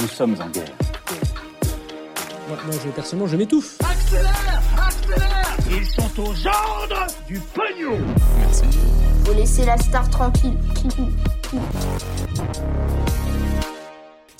Nous sommes en guerre. Moi, moi, je, personnellement, je m'étouffe. Accélère Accélère Ils sont aux ordres du pognon Faut laisser la star tranquille.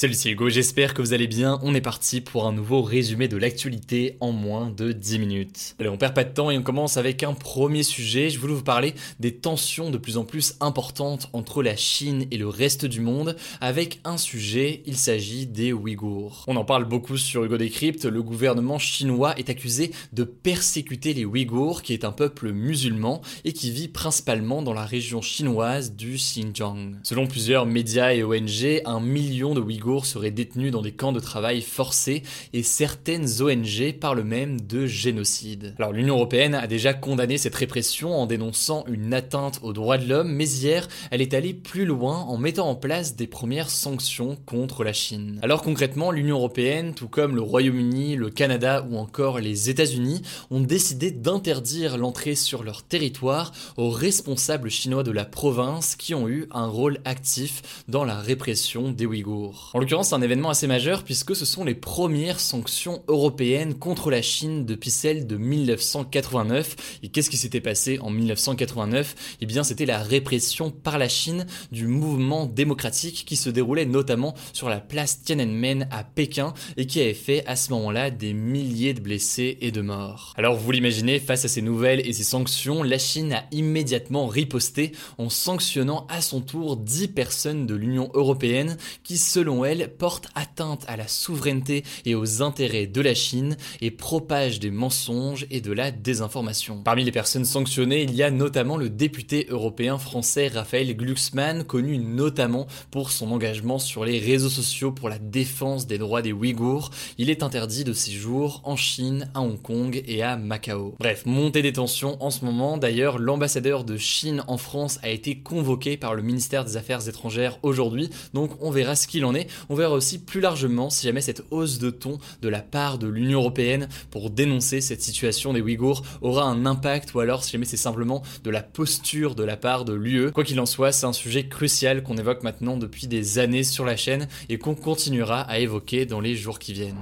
Salut, c'est Hugo, j'espère que vous allez bien. On est parti pour un nouveau résumé de l'actualité en moins de 10 minutes. Allez, on perd pas de temps et on commence avec un premier sujet. Je voulais vous parler des tensions de plus en plus importantes entre la Chine et le reste du monde avec un sujet, il s'agit des Ouïghours. On en parle beaucoup sur Hugo Décrypte, le gouvernement chinois est accusé de persécuter les Ouïghours, qui est un peuple musulman et qui vit principalement dans la région chinoise du Xinjiang. Selon plusieurs médias et ONG, un million de Ouïghours seraient détenus dans des camps de travail forcés et certaines ONG parlent même de génocide. Alors l'Union européenne a déjà condamné cette répression en dénonçant une atteinte aux droits de l'homme, mais hier, elle est allée plus loin en mettant en place des premières sanctions contre la Chine. Alors concrètement, l'Union européenne, tout comme le Royaume-Uni, le Canada ou encore les États-Unis, ont décidé d'interdire l'entrée sur leur territoire aux responsables chinois de la province qui ont eu un rôle actif dans la répression des Ouïghours. En l'occurrence, c'est un événement assez majeur puisque ce sont les premières sanctions européennes contre la Chine depuis celle de 1989. Et qu'est-ce qui s'était passé en 1989 Eh bien, c'était la répression par la Chine du mouvement démocratique qui se déroulait notamment sur la place Tiananmen à Pékin et qui avait fait à ce moment-là des milliers de blessés et de morts. Alors, vous l'imaginez, face à ces nouvelles et ces sanctions, la Chine a immédiatement riposté en sanctionnant à son tour 10 personnes de l'Union européenne qui, selon elle, porte atteinte à la souveraineté et aux intérêts de la Chine et propage des mensonges et de la désinformation. Parmi les personnes sanctionnées, il y a notamment le député européen français Raphaël Glucksmann, connu notamment pour son engagement sur les réseaux sociaux pour la défense des droits des Ouïghours. Il est interdit de séjour en Chine, à Hong Kong et à Macao. Bref, montée des tensions en ce moment. D'ailleurs, l'ambassadeur de Chine en France a été convoqué par le ministère des Affaires étrangères aujourd'hui, donc on verra ce qu'il en est. On verra aussi plus largement si jamais cette hausse de ton de la part de l'Union européenne pour dénoncer cette situation des Ouïghours aura un impact ou alors si jamais c'est simplement de la posture de la part de l'UE. Quoi qu'il en soit, c'est un sujet crucial qu'on évoque maintenant depuis des années sur la chaîne et qu'on continuera à évoquer dans les jours qui viennent.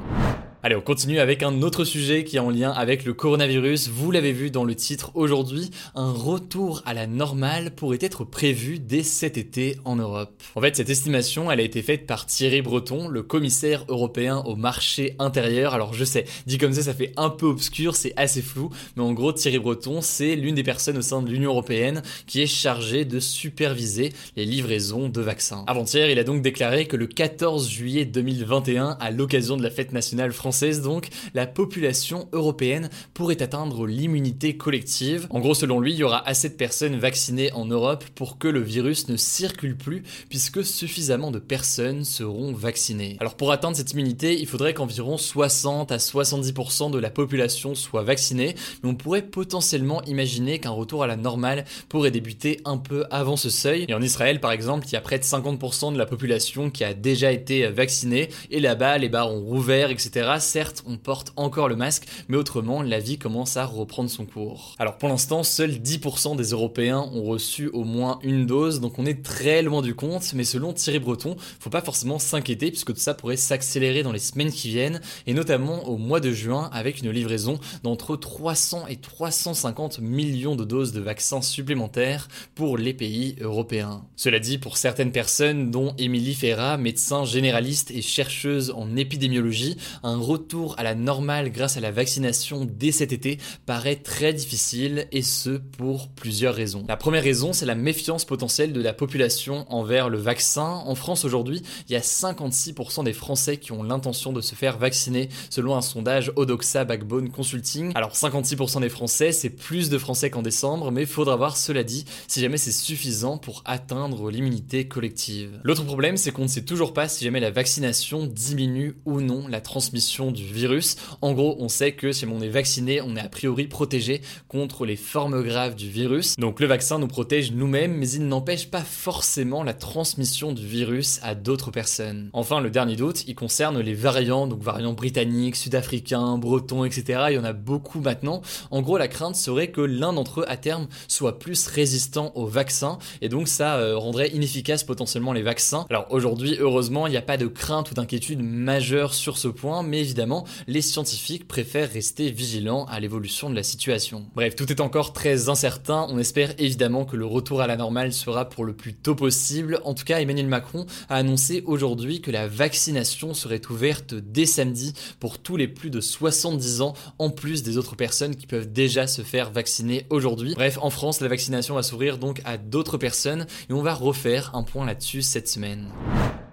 Allez, on continue avec un autre sujet qui est en lien avec le coronavirus. Vous l'avez vu dans le titre aujourd'hui, un retour à la normale pourrait être prévu dès cet été en Europe. En fait, cette estimation, elle a été faite par Thierry Breton, le commissaire européen au marché intérieur. Alors je sais, dit comme ça, ça fait un peu obscur, c'est assez flou, mais en gros, Thierry Breton, c'est l'une des personnes au sein de l'Union européenne qui est chargée de superviser les livraisons de vaccins. Avant-hier, il a donc déclaré que le 14 juillet 2021, à l'occasion de la fête nationale française, donc, la population européenne pourrait atteindre l'immunité collective. En gros, selon lui, il y aura assez de personnes vaccinées en Europe pour que le virus ne circule plus, puisque suffisamment de personnes seront vaccinées. Alors pour atteindre cette immunité, il faudrait qu'environ 60 à 70% de la population soit vaccinée, mais on pourrait potentiellement imaginer qu'un retour à la normale pourrait débuter un peu avant ce seuil. Et en Israël, par exemple, il y a près de 50% de la population qui a déjà été vaccinée, et là-bas, les bars ont rouvert, etc certes, on porte encore le masque, mais autrement, la vie commence à reprendre son cours. Alors pour l'instant, seuls 10% des Européens ont reçu au moins une dose, donc on est très loin du compte, mais selon Thierry Breton, faut pas forcément s'inquiéter puisque tout ça pourrait s'accélérer dans les semaines qui viennent, et notamment au mois de juin avec une livraison d'entre 300 et 350 millions de doses de vaccins supplémentaires pour les pays européens. Cela dit, pour certaines personnes, dont Émilie Ferrat, médecin généraliste et chercheuse en épidémiologie, un retour à la normale grâce à la vaccination dès cet été paraît très difficile et ce pour plusieurs raisons. La première raison, c'est la méfiance potentielle de la population envers le vaccin. En France aujourd'hui, il y a 56% des Français qui ont l'intention de se faire vacciner selon un sondage Odoxa Backbone Consulting. Alors 56% des Français, c'est plus de Français qu'en décembre, mais faudra voir cela dit si jamais c'est suffisant pour atteindre l'immunité collective. L'autre problème, c'est qu'on ne sait toujours pas si jamais la vaccination diminue ou non la transmission du virus. En gros, on sait que si on est vacciné, on est a priori protégé contre les formes graves du virus. Donc le vaccin nous protège nous-mêmes, mais il n'empêche pas forcément la transmission du virus à d'autres personnes. Enfin, le dernier doute, il concerne les variants, donc variants britanniques, sud-africains, bretons, etc. Il y en a beaucoup maintenant. En gros, la crainte serait que l'un d'entre eux, à terme, soit plus résistant au vaccin, et donc ça euh, rendrait inefficace potentiellement les vaccins. Alors aujourd'hui, heureusement, il n'y a pas de crainte ou d'inquiétude majeure sur ce point, mais évidemment, les scientifiques préfèrent rester vigilants à l'évolution de la situation. Bref, tout est encore très incertain. On espère évidemment que le retour à la normale sera pour le plus tôt possible. En tout cas, Emmanuel Macron a annoncé aujourd'hui que la vaccination serait ouverte dès samedi pour tous les plus de 70 ans, en plus des autres personnes qui peuvent déjà se faire vacciner aujourd'hui. Bref, en France, la vaccination va s'ouvrir donc à d'autres personnes et on va refaire un point là-dessus cette semaine.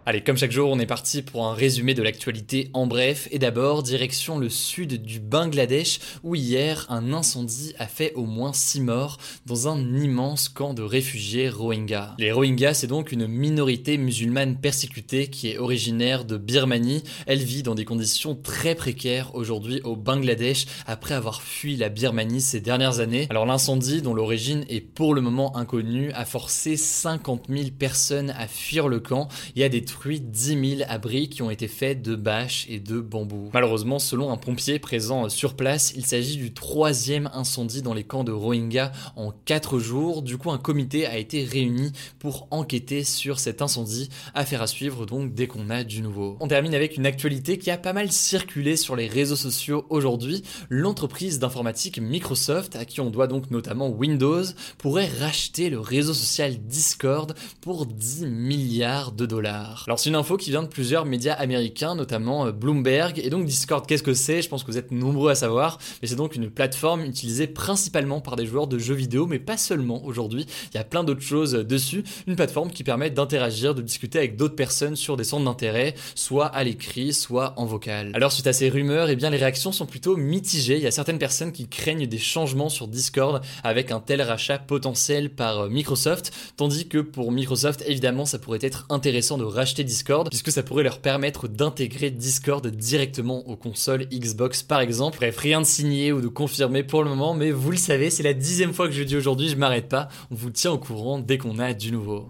Allez, comme chaque jour, on est parti pour un résumé de l'actualité en bref. Et d'abord, direction le sud du Bangladesh, où hier, un incendie a fait au moins 6 morts dans un immense camp de réfugiés Rohingyas. Les Rohingyas, c'est donc une minorité musulmane persécutée qui est originaire de Birmanie. Elle vit dans des conditions très précaires aujourd'hui au Bangladesh après avoir fui la Birmanie ces dernières années. Alors l'incendie, dont l'origine est pour le moment inconnue, a forcé 50 000 personnes à fuir le camp et a détruit 10 000 abris qui ont été faits de bâches et de bambous. Malheureusement, selon un pompier présent sur place, il s'agit du troisième incendie dans les camps de Rohingya en 4 jours. Du coup, un comité a été réuni pour enquêter sur cet incendie. Affaire à suivre donc dès qu'on a du nouveau. On termine avec une actualité qui a pas mal circulé sur les réseaux sociaux aujourd'hui. L'entreprise d'informatique Microsoft, à qui on doit donc notamment Windows, pourrait racheter le réseau social Discord pour 10 milliards de dollars. Alors c'est une info qui vient de plusieurs médias américains, notamment euh, Bloomberg. Et donc Discord, qu'est-ce que c'est? Je pense que vous êtes nombreux à savoir. Mais c'est donc une plateforme utilisée principalement par des joueurs de jeux vidéo, mais pas seulement aujourd'hui. Il y a plein d'autres choses dessus. Une plateforme qui permet d'interagir, de discuter avec d'autres personnes sur des centres d'intérêt, soit à l'écrit, soit en vocal. Alors suite à ces rumeurs, eh bien les réactions sont plutôt mitigées. Il y a certaines personnes qui craignent des changements sur Discord avec un tel rachat potentiel par euh, Microsoft, tandis que pour Microsoft, évidemment, ça pourrait être intéressant de racheter Discord, puisque ça pourrait leur permettre d'intégrer Discord directement aux consoles Xbox par exemple. Bref, rien de signé ou de confirmé pour le moment, mais vous le savez, c'est la dixième fois que je dis aujourd'hui, je m'arrête pas, on vous tient au courant dès qu'on a du nouveau.